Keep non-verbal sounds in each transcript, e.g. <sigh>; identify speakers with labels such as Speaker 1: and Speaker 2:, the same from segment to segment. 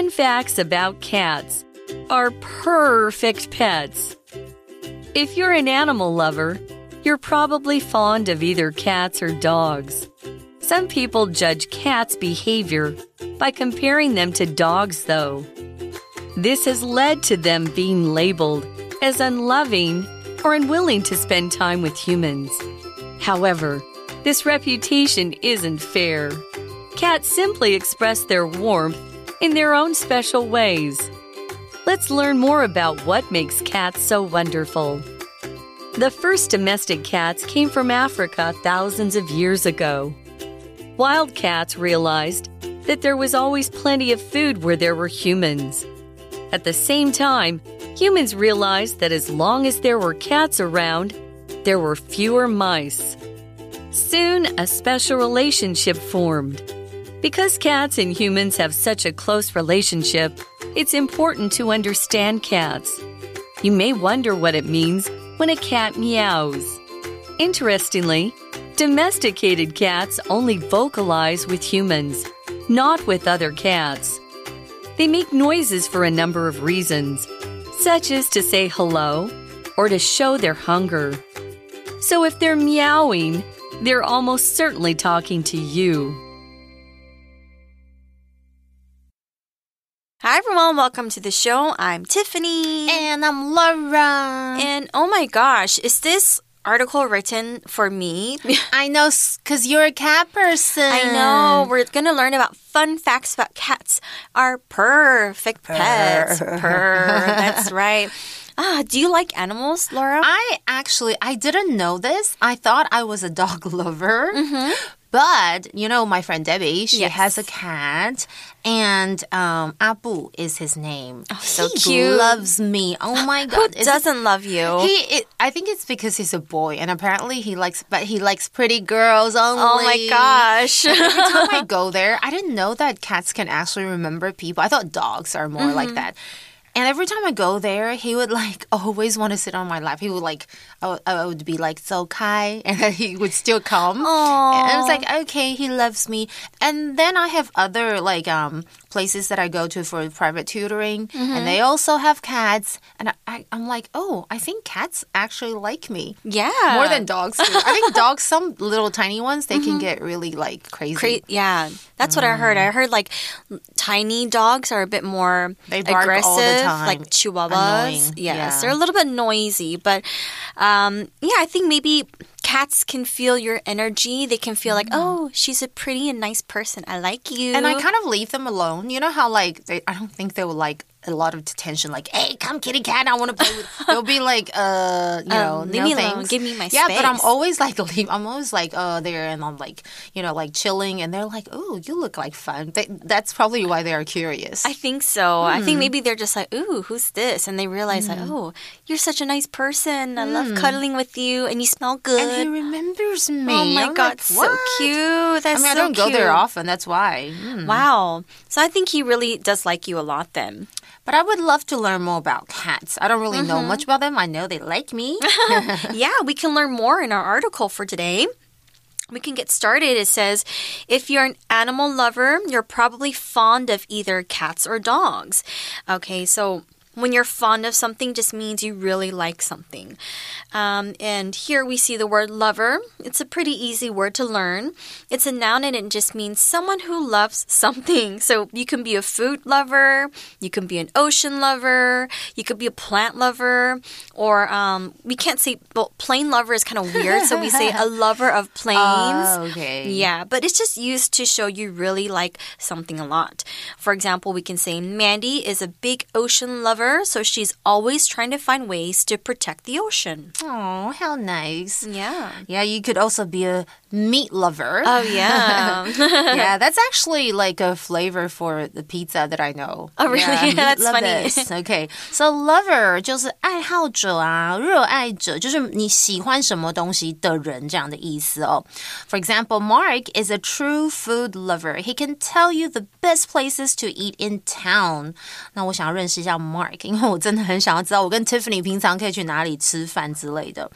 Speaker 1: Fun facts about cats are perfect pets. If you're an animal lover, you're probably fond of either cats or dogs. Some people judge cats' behavior by comparing them to dogs, though. This has led to them being labeled as unloving or unwilling to spend time with humans. However, this reputation isn't fair. Cats simply express their warmth in their own special ways. Let's learn more about what makes cats so wonderful. The first domestic cats came from Africa thousands of years ago. Wild cats realized that there was always plenty of food where there were humans. At the same time, humans realized that as long as there were cats around, there were fewer mice. Soon, a special relationship formed. Because cats and humans have such a close relationship, it's important to understand cats. You may wonder what it means when a cat meows. Interestingly, domesticated cats only vocalize with humans, not with other cats. They make noises for a number of reasons, such as to say hello or to show their hunger. So if they're meowing, they're almost certainly talking to you.
Speaker 2: Hi everyone, welcome to the show. I'm Tiffany.
Speaker 3: And I'm Laura.
Speaker 2: And oh my gosh, is this article written for me? <laughs>
Speaker 3: I know, because you're a cat person.
Speaker 2: I know. We're going to learn about fun facts about cats. Our perfect pets. Purr. <laughs> That's right. Ah, do you like animals, Laura?
Speaker 3: I actually I didn't know this. I thought I was a dog <laughs> lover.
Speaker 2: Mm-hmm.
Speaker 3: But you know, my friend Debbie, she
Speaker 2: Yes.
Speaker 3: has a cat, and um, Abu is his name.
Speaker 2: Oh, so
Speaker 3: he loves me. Oh my god! It-
Speaker 2: doesn't love you?
Speaker 3: He, it, I think it's because he's a boy, and apparently he likes, but he likes pretty girls only.
Speaker 2: oh my gosh. <laughs>
Speaker 3: Every time I <laughs> go there, I didn't know that cats can actually remember people. I thought dogs are more
Speaker 2: Mm-hmm.
Speaker 3: like that. And every time I go there, he would like <laughs> always want to sit on my lap. He would like, I would, I would be like, so Kai, <laughs> and then he would still come. And I was like, okay, he loves me. And then I have other like um places that I go to for private tutoring,
Speaker 2: Mm-hmm.
Speaker 3: and they also have cats. And I, I'm like, oh, I think cats actually like me
Speaker 2: yeah.
Speaker 3: more than dogs. Do. I think dogs, some little tiny ones, they can get really like crazy.
Speaker 2: Cra- yeah, that's what I heard. I heard like tiny dogs are a bit more
Speaker 3: They bark
Speaker 2: aggressive,
Speaker 3: all the time.
Speaker 2: like chihuahuas.
Speaker 3: Annoying,
Speaker 2: Yes,
Speaker 3: yeah.
Speaker 2: they're a little bit noisy, but um, yeah, I think maybe cats can feel your energy. They can feel like, oh, she's a pretty and nice person. I like you.
Speaker 3: Mm. and I kind of leave them alone. You know how like they, I don't think they will like a lot of attention. Like, hey, come, kitty cat, I want to play with. They'll be like, uh, you know,
Speaker 2: Um, leave
Speaker 3: no
Speaker 2: me alone.
Speaker 3: thanks.
Speaker 2: Give me my
Speaker 3: yeah. But I'm always like, <laughs> leave. I'm always like, uh, there, and I'm like, you know, like chilling, and they're like, oh, you look like fun. They, that's probably why they are curious.
Speaker 2: I think so. I
Speaker 3: Hmm.
Speaker 2: think maybe they're just like, ooh, who's this? And they realize like, oh, you're such a nice person. I love cuddling with you, and you smell good.
Speaker 3: Hmm. and he remembers me.
Speaker 2: Oh my
Speaker 3: I'm
Speaker 2: god,
Speaker 3: like,
Speaker 2: so cute. That's
Speaker 3: I mean, I don't go there often. That's why. Mm.
Speaker 2: Wow. So I think he really does like you a lot then.
Speaker 3: But I would love to learn more about cats. I don't really
Speaker 2: Mm-hmm.
Speaker 3: know much about them. I know they like me. <laughs> <laughs>
Speaker 2: yeah, we can learn more in our article for today. We can get started. It says, if you're an animal lover, you're probably fond of either cats or dogs. Okay, so when you're fond of something just means you really like something. Um, and here we see the word lover. It's a pretty easy word to learn. It's a noun and it just means someone who loves something. So you can be a food lover, you can be an ocean lover, you could be a plant lover, or um, we can't say, well, plane lover is kind of weird. so we say a <laughs> lover of planes.
Speaker 3: Oh, okay.
Speaker 2: Yeah, but it's just used to show you really like something a lot. For example, we can say Mandy is a big ocean lover, so she's always trying to find ways to protect the ocean.
Speaker 3: Oh, how nice.
Speaker 2: Yeah.
Speaker 3: Yeah, you could also be a meat lover.
Speaker 2: Oh, yeah. <laughs>
Speaker 3: yeah, that's actually like a flavor for the pizza that I know.
Speaker 2: Oh, really?
Speaker 3: Yeah, <laughs> meat
Speaker 2: That's funny.
Speaker 3: lovers. Okay, so lover 就是爱好者啊，热爱者就是你喜欢什么东西的人这样的意思哦。For example, Mark is a true food lover. He can tell you the best places to eat in town. 那我想要认识一下 Mark，因为我真的很想要知道我跟 Tiffany 平常可以去哪里吃饭之类的。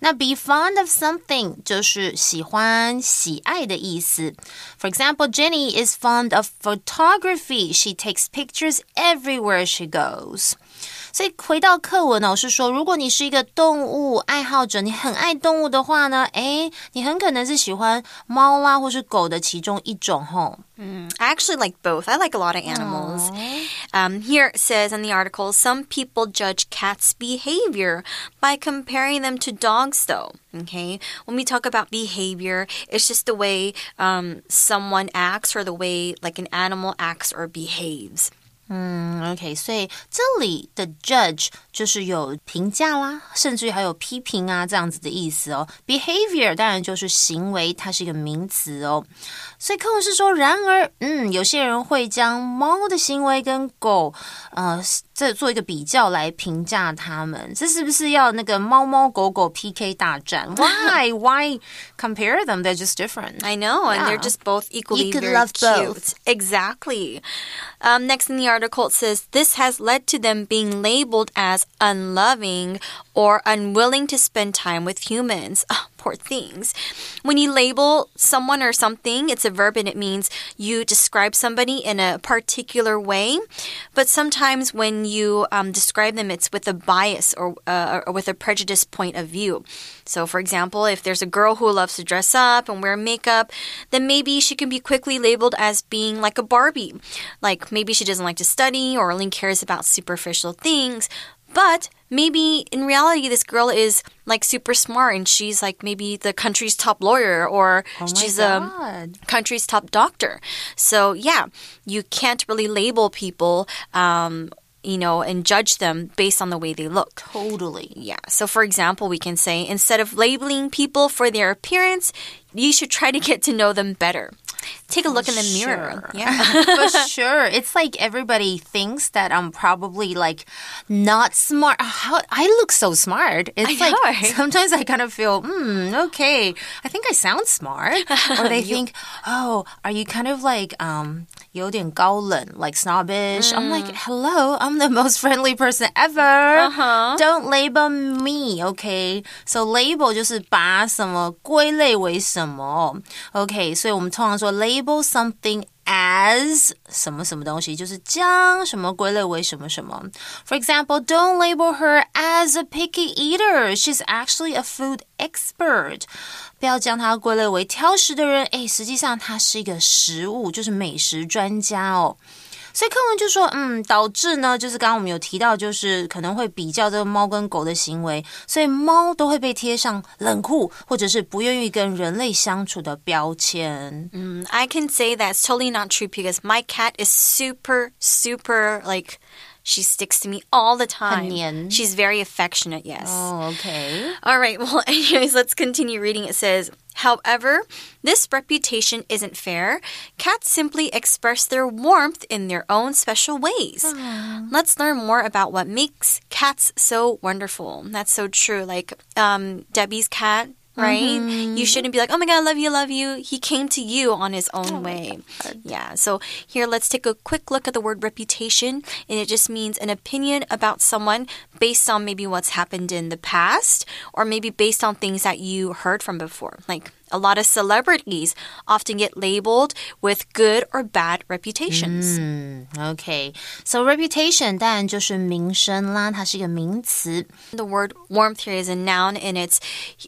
Speaker 3: 那 be fond of something 就是喜欢 欢、喜爱的意思。For example, Jenny is fond of photography. She takes pictures everywhere she goes. 所以回到课文呢，我是说，如果你是一个动物爱好者，你很爱动物的话呢，诶，你很可能是喜欢猫啦，或是狗的其中一种吼。
Speaker 2: Mm, I actually like both. I like a lot of animals. Um, here it says in the article some people judge cats' behavior by comparing them to dogs, though. Okay, when we talk about behavior, it's just the way um, someone acts or the way like an animal acts or behaves.
Speaker 3: 嗯，OK，所以这里的 judge 就是有评价啦，甚至于还有批评啊这样子的意思哦。Behavior 当然就是行为，它是一个名词哦。所以课文是说，然而，嗯，有些人会将猫的行为跟狗，呃，这做一个比较来评价它们。这是不是要那个猫猫狗狗 PK 大战？Why? Why compare them? They're just different.
Speaker 2: I know, and they're just both equally
Speaker 3: You could
Speaker 2: very
Speaker 3: love
Speaker 2: cute.
Speaker 3: both.
Speaker 2: Exactly. Um, next in the article, it says this has led to them being labeled as unloving or unwilling to spend time with humans. Oh, poor things. When you label someone or something, it's a verb and it means you describe somebody in a particular way. But sometimes when you um, describe them, it's with a bias or, uh, or with a prejudiced point of view. So, for example, if there's a girl who loves to dress up and wear makeup, then maybe she can be quickly labeled as being like a Barbie. Like maybe she doesn't like to study or only cares about superficial things. But maybe in reality, this girl is like super smart and she's like maybe the country's top lawyer or she's a country's top doctor. So, yeah, you can't really label people, um, you know, and judge them based on the way they look.
Speaker 3: Totally.
Speaker 2: Yeah. So, for example, we can say instead of labeling people for their appearance, you should try to get to know them better. Take a look in the mirror.
Speaker 3: Sure.
Speaker 2: Yeah. <laughs>
Speaker 3: For sure. It's like everybody thinks that I'm probably like not smart. How I look so smart. It's
Speaker 2: I
Speaker 3: like
Speaker 2: know, right? <laughs>
Speaker 3: sometimes I kind of feel, hmm, okay. I think I sound smart. Or they think, <laughs> oh, are you kind of like um 有点高冷, like snobbish? I'm like, hello, I'm the most friendly person ever.
Speaker 2: Uh-huh.
Speaker 3: Don't label me, okay? So label 就是把什么归类为什 么，OK？所以我们通常说 label something as 什么什么东西，就是将什么归类为什么什么。For example, don't label her as a picky eater. She's actually a food expert. 不要将她归类为挑食的人，诶，实际上她是一个食物，就是美食专家哦。 所以课文就说，嗯，导致呢，就是刚刚我们有提到，就是可能会比较这个猫跟狗的行为，所以猫都会被贴上冷酷或者是不愿意跟人类相处的标签。
Speaker 2: 嗯 I can say that's totally not true because my cat is super, super like. She sticks to me all the time.
Speaker 3: 很黏。
Speaker 2: She's very affectionate, yes.
Speaker 3: Oh, okay.
Speaker 2: All right, <laughs> well, anyways, let's continue reading. It says, However, this reputation isn't fair. Cats simply express their warmth in their own special ways. Let's learn more about what makes cats so wonderful. That's so true. Like um, Debbie's cat. Right? You mm-hmm. shouldn't be like, oh my God, I love you, love you. He came to you on his own oh way. Yeah. So here, let's take a quick look at the word reputation. And it just means an opinion about someone based on maybe what's happened in the past or maybe based on things that you heard from before. Like a lot of celebrities often get labeled with good or bad reputations.
Speaker 3: Okay. So reputation 当然就是名声啦，它是一个名词。
Speaker 2: The word warmth here is a noun and it's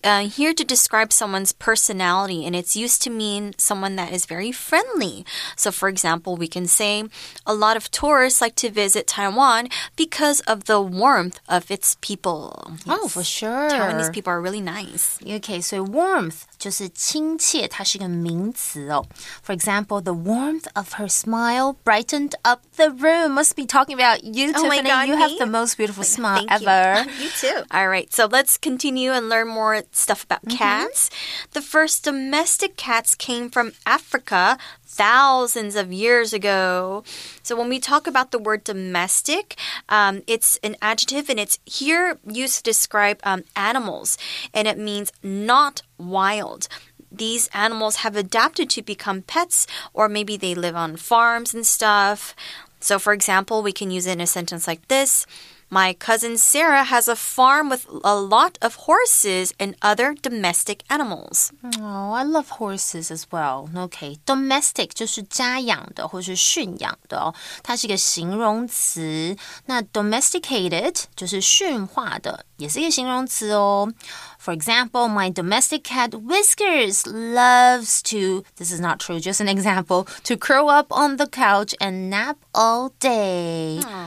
Speaker 2: uh, here to describe someone's personality and it's used to mean someone that is very friendly. So, for example, we can say a lot of tourists like to visit Taiwan because of the warmth of its people.
Speaker 3: Oh, for sure.
Speaker 2: Taiwanese people are really nice.
Speaker 3: Okay, 所以 warmth 就是 亲切，它是一个名词哦。For example, the warmth of her smile brightened up the room. Must be talking about you,
Speaker 2: Oh my
Speaker 3: Tiffany.
Speaker 2: God,
Speaker 3: you have
Speaker 2: me?
Speaker 3: the most beautiful smile
Speaker 2: Thank
Speaker 3: ever.
Speaker 2: You. <laughs> you too. All right, so let's continue and learn more stuff about cats. The first domestic cats came from Africa thousands of years ago. So when we talk about the word domestic, um, it's an adjective and it's here used to describe um, animals, and it means not wild. These animals have adapted to become pets, or maybe they live on farms and stuff. So, for example, we can use it in a sentence like this My cousin Sarah has a farm with a lot of horses and other domestic animals.
Speaker 3: Oh, I love horses as well. OK, domestic 就是家养的或是驯养的哦，它是一个形容词。那 domesticated 就是驯化的，也是一个形容词哦。For example, my domestic cat Whiskers loves to, this is not true, just an example, to curl up on the couch and nap all day. Aww.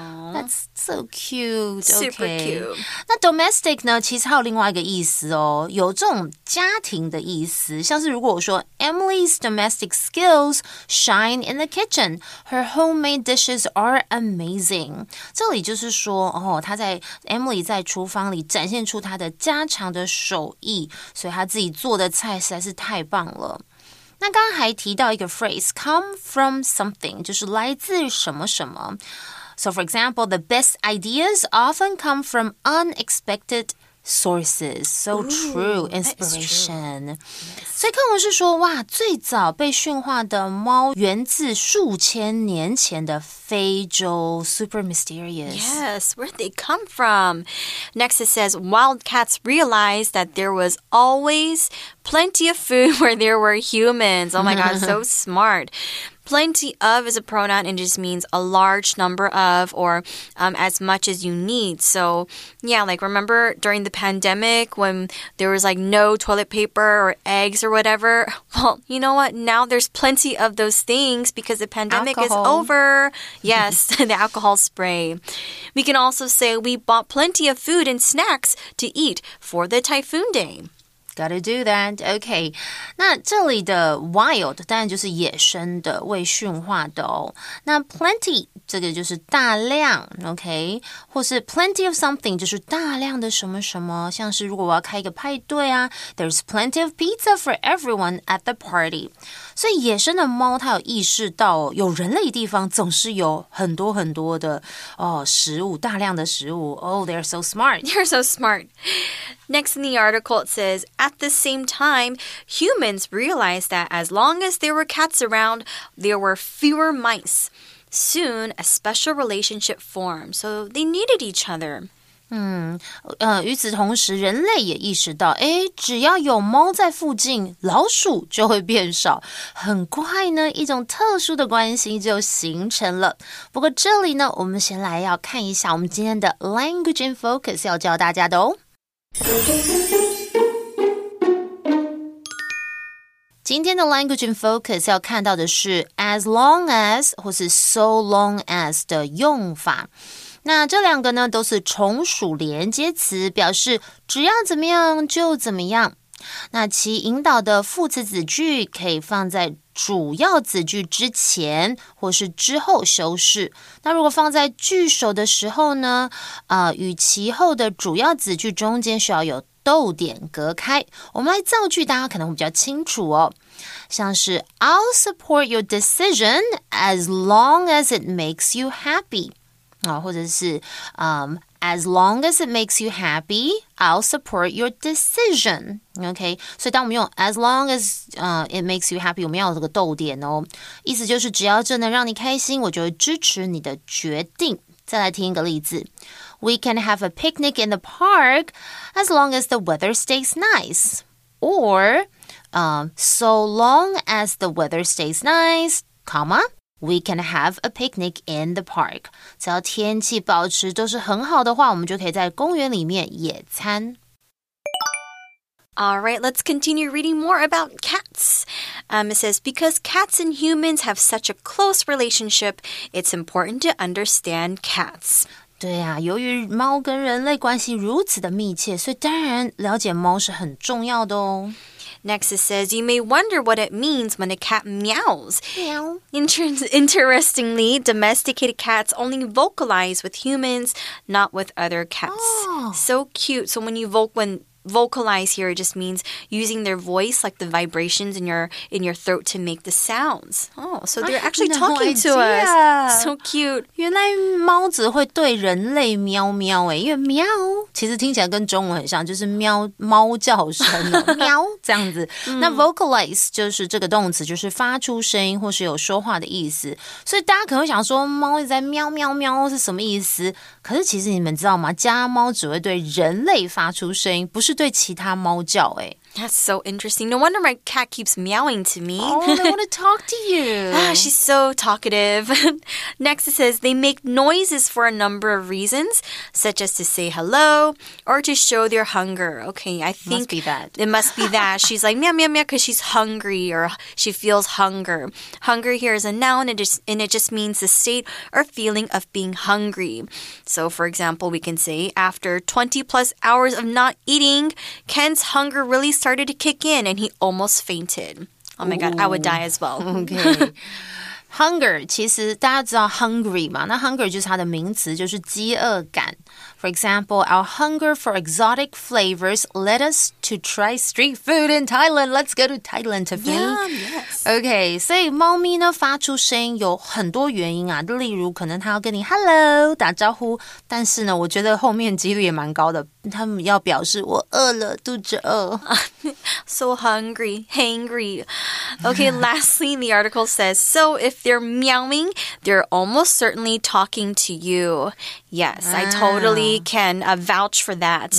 Speaker 3: That's so cute.
Speaker 2: Super
Speaker 3: okay.
Speaker 2: cute.
Speaker 3: 那 domestic 呢，其实还有另外一个意思哦，有这种家庭的意思，像是如果我说 Emily's domestic skills shine in the kitchen, her homemade dishes are amazing。这里就是说，哦，她在 Emily 在厨房里展现出她的家常的。手艺，所以他自己做的菜实在是太棒了。那刚刚还提到一个 phrase，come from something，就是来自什么什么。 So for example, the best ideas often come from unexpected sources. So true, inspiration. 所以课文是说，哇，最早被驯化的猫源自数千年前的非洲，super mysterious.
Speaker 2: Yes, where did they come from? Next, it says wildcats realized that there was always plenty of food <laughs> where there were humans. Oh my god, so <laughs> smart. Plenty of is a pronoun and just means a large number of or um, as much as you need. So, yeah, like remember during the pandemic when there was like no toilet paper or eggs or whatever? <laughs> Well, you know what? Now there's plenty of those things because the pandemic
Speaker 3: alcohol.
Speaker 2: is over. <laughs> Yes, <laughs> the alcohol spray. We can also say we bought plenty of food and snacks to eat for the typhoon day.
Speaker 3: Gotta do that. OK，那这里的 wild 当然就是野生的、未驯化的哦。那 plenty 这个就是大量，OK，或是 plenty of something 就是大量的什么什么。像是如果我要开一个派对啊，There's plenty of pizza for everyone at the party。所以野生的猫它有意识到，有人类地方总是有很多很多的哦食物，大量的食物。Oh, they're <laughs> so smart.
Speaker 2: You're so smart. Next in the article, it says At the same time, humans realized that as long as there were cats around, there were fewer mice. Soon, a special relationship formed, so they needed each other.
Speaker 3: 嗯，呃，与此同时，人类也意识到，诶，只要有猫在附近，老鼠就会变少。很快呢，一种特殊的关系就形成了。不过这里呢，我们先来要看一下我们今天的 <laughs> language in focus 要教大家的哦。 今天的 language and focus 要看到的是 as long as 或是 so long as 的用法。那这两个呢，都是从属连接词，表示只要怎么样就怎么样。那其引导的副词子句可以放在主要子句之前或是之后修饰。那如果放在句首的时候呢，呃，与其后的主要子句中间需要有逗点隔开。我们来造句，大家可能会比较清楚哦。像是 I'll support your decision as long as it makes you happy。啊，或者是嗯、um,，as long as it makes you happy, I'll support your decision. OK，所以当我们用 as long as 呃、uh, it makes you happy，我们要有这个逗点哦，意思就是只要这能让你开心，我就会支持你的决定。再来听一个例子，We can have a picnic in the park as long as the weather stays nice. Or, um, so long as the weather stays nice, comma, we can have a picnic in the park. 只要天气保持都是很好的话，我们就可以在公园里面野餐。
Speaker 2: All right, let's continue reading more about cats. Um, it says, because cats and humans have such a close relationship, it's important to understand cats.
Speaker 3: 对呀、啊，由于猫跟人类关系如此的密切，所以当然了解猫是很重要的哦。
Speaker 2: Next, it says, you may wonder what it means when a cat meows.
Speaker 3: Meow.
Speaker 2: Inter- <laughs> interestingly, domesticated cats only vocalize with humans, not with other cats.
Speaker 3: Oh.
Speaker 2: So cute. So when you voc when vocalize here just means using their voice, like the vibrations in your in your throat to make the sounds. Oh, so they're
Speaker 3: I
Speaker 2: actually
Speaker 3: had no
Speaker 2: talking to
Speaker 3: idea.
Speaker 2: us. So cute.
Speaker 3: 原来猫只会对人类喵喵诶，因为喵其实听起来跟中文很像，就是喵猫叫声哦，喵这样子。那 <laughs> vocalize 就是这个动词，就是发出声音或是有说话的意思。所以大家可能会想说，猫一直在喵喵喵是什么意思？可是其实你们知道吗？家猫只会对人类发出声音，不是 对其他猫叫诶。
Speaker 2: That's so interesting. No wonder my cat keeps meowing to me.
Speaker 3: Oh, they want to talk to you.
Speaker 2: Ah, she's so talkative. <laughs> Next, it says they make noises for a number of reasons, such as to say hello or to show their hunger. Okay, I think
Speaker 3: be that.
Speaker 2: it must be that. she's like meow meow meow because she's hungry or she feels hunger. Hunger here is a noun and, just, and it just means the state or feeling of being hungry. So, for example, we can say after 20 plus hours of not eating, Ken's hunger really started to kick in and he almost fainted. Oh my god, I would die as well. <laughs>
Speaker 3: OK。Hunger <laughs> 其实大家知道 hungry 嘛？那 hunger 就是它的名词，就是饥饿感。 For example, our hunger for exotic flavors led us to try street food in Thailand. Let's go to Thailand, Tiffany.
Speaker 2: Yeah, yes.
Speaker 3: OK，所以猫咪呢发出声音有很多原因啊，例如可能它要跟你 hello <laughs> 打招呼，但是呢，我觉得后面几率也蛮高的，他们要表示我饿了，肚子饿。
Speaker 2: So hungry, hangry. Okay, <laughs> lastly, the article says so if they're meowing, they're almost certainly talking to you. Yes, I totally can uh, vouch for that.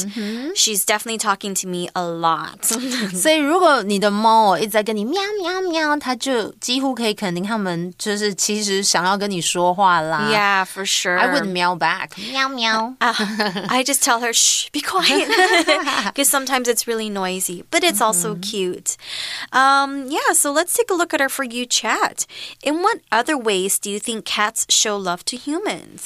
Speaker 2: She's definitely talking to me a lot. <laughs> <laughs>
Speaker 3: 所以，如果你的猫哦一直在跟你喵喵喵，它就几乎可以肯定它们就是其实想要跟你说话啦。
Speaker 2: yeah, for sure.
Speaker 3: I wouldn't meow back. Meow meow.
Speaker 2: I just tell her, shh, be quiet. <laughs> Because sometimes it's really noisy, but it's also cute. Um, yeah, so let's take a look at our For You chat. In what other ways do you think cats show love to humans?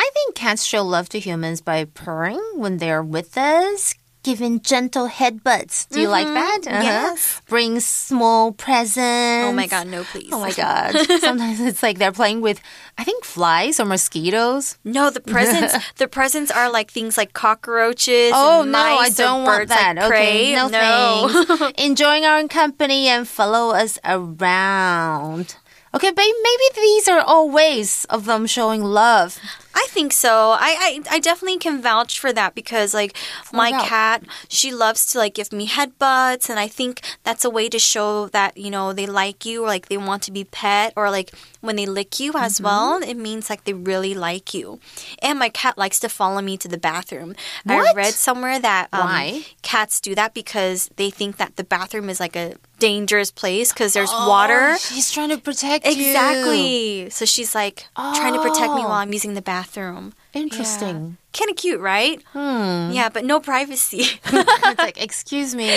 Speaker 3: I think cats show love to humans by purring when they're with us. Giving gentle headbutts. Do you like that? Uh-huh.
Speaker 2: yes.
Speaker 3: Bring small presents.
Speaker 2: Oh my god, no, please.
Speaker 3: Oh my god. <laughs> Sometimes it's like they're playing with, I think, flies or mosquitoes.
Speaker 2: No, the presents <laughs> the presents are like things like cockroaches.
Speaker 3: Oh no, I don't want
Speaker 2: birds like
Speaker 3: that.
Speaker 2: prey.
Speaker 3: okay, no, thanks. <laughs> Enjoying our own company and follow us around. Okay, but maybe these are all ways of them showing love.
Speaker 2: I think so. I, I I definitely can vouch for that because like my
Speaker 3: out.
Speaker 2: cat, she loves to like give me headbutts and I think that's a way to show that, you know, they like you or like they want to be pet or like when they lick you as
Speaker 3: Mm-hmm.
Speaker 2: well, it means like they really like you. And my cat likes to follow me to the bathroom. I read somewhere that um,
Speaker 3: Why?
Speaker 2: cats do that because they think that the bathroom is like a dangerous place because there's water.
Speaker 3: Oh, she's trying to protect you.
Speaker 2: Exactly. So she's like trying to protect me
Speaker 3: Oh.
Speaker 2: while I'm using the bathroom.
Speaker 3: Interesting.
Speaker 2: Kind of cute, right?
Speaker 3: Hmm.
Speaker 2: Yeah, but no privacy. <laughs> <laughs>
Speaker 3: it's like, excuse me.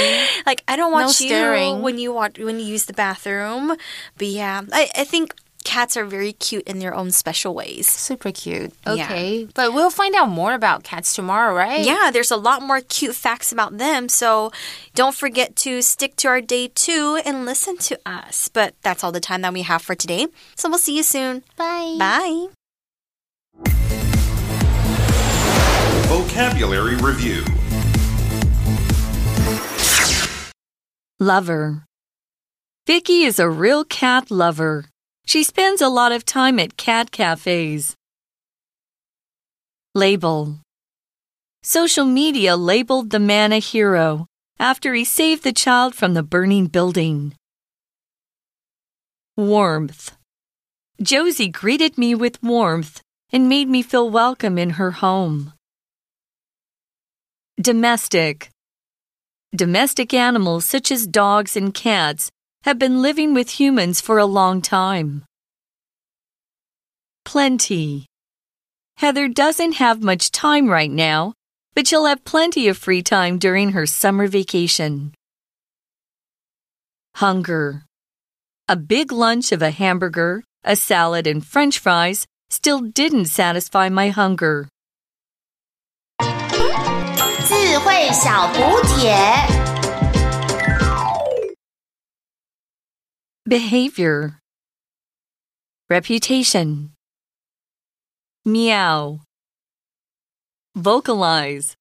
Speaker 2: like I don't watch you
Speaker 3: staring.
Speaker 2: when you watch when you use the bathroom. But yeah, I, I think cats are very cute in their own special ways.
Speaker 3: Super cute.
Speaker 2: Yeah.
Speaker 3: Okay. But we'll find out more about cats tomorrow, right?
Speaker 2: Yeah, there's a lot more cute facts about them. So don't forget to stick to our day two and listen to us. But that's all the time that we have for today. So we'll see you soon.
Speaker 3: Bye.
Speaker 2: Bye.
Speaker 4: Vocabulary Review
Speaker 1: Lover. Vicky is a real cat lover. She spends a lot of time at cat cafes. Label. Social media labeled the man a hero after he saved the child from the burning building. Warmth. Josie greeted me with warmth and made me feel welcome in her home. Domestic. Domestic animals such as dogs and cats have been living with humans for a long time. Plenty. Heather doesn't have much time right now, but she'll have plenty of free time during her summer vacation. Hunger. A big lunch of a hamburger, a salad, and french fries still didn't satisfy my hunger.
Speaker 3: 智慧小补帖。
Speaker 1: Behavior. Reputation. Meow. Vocalize.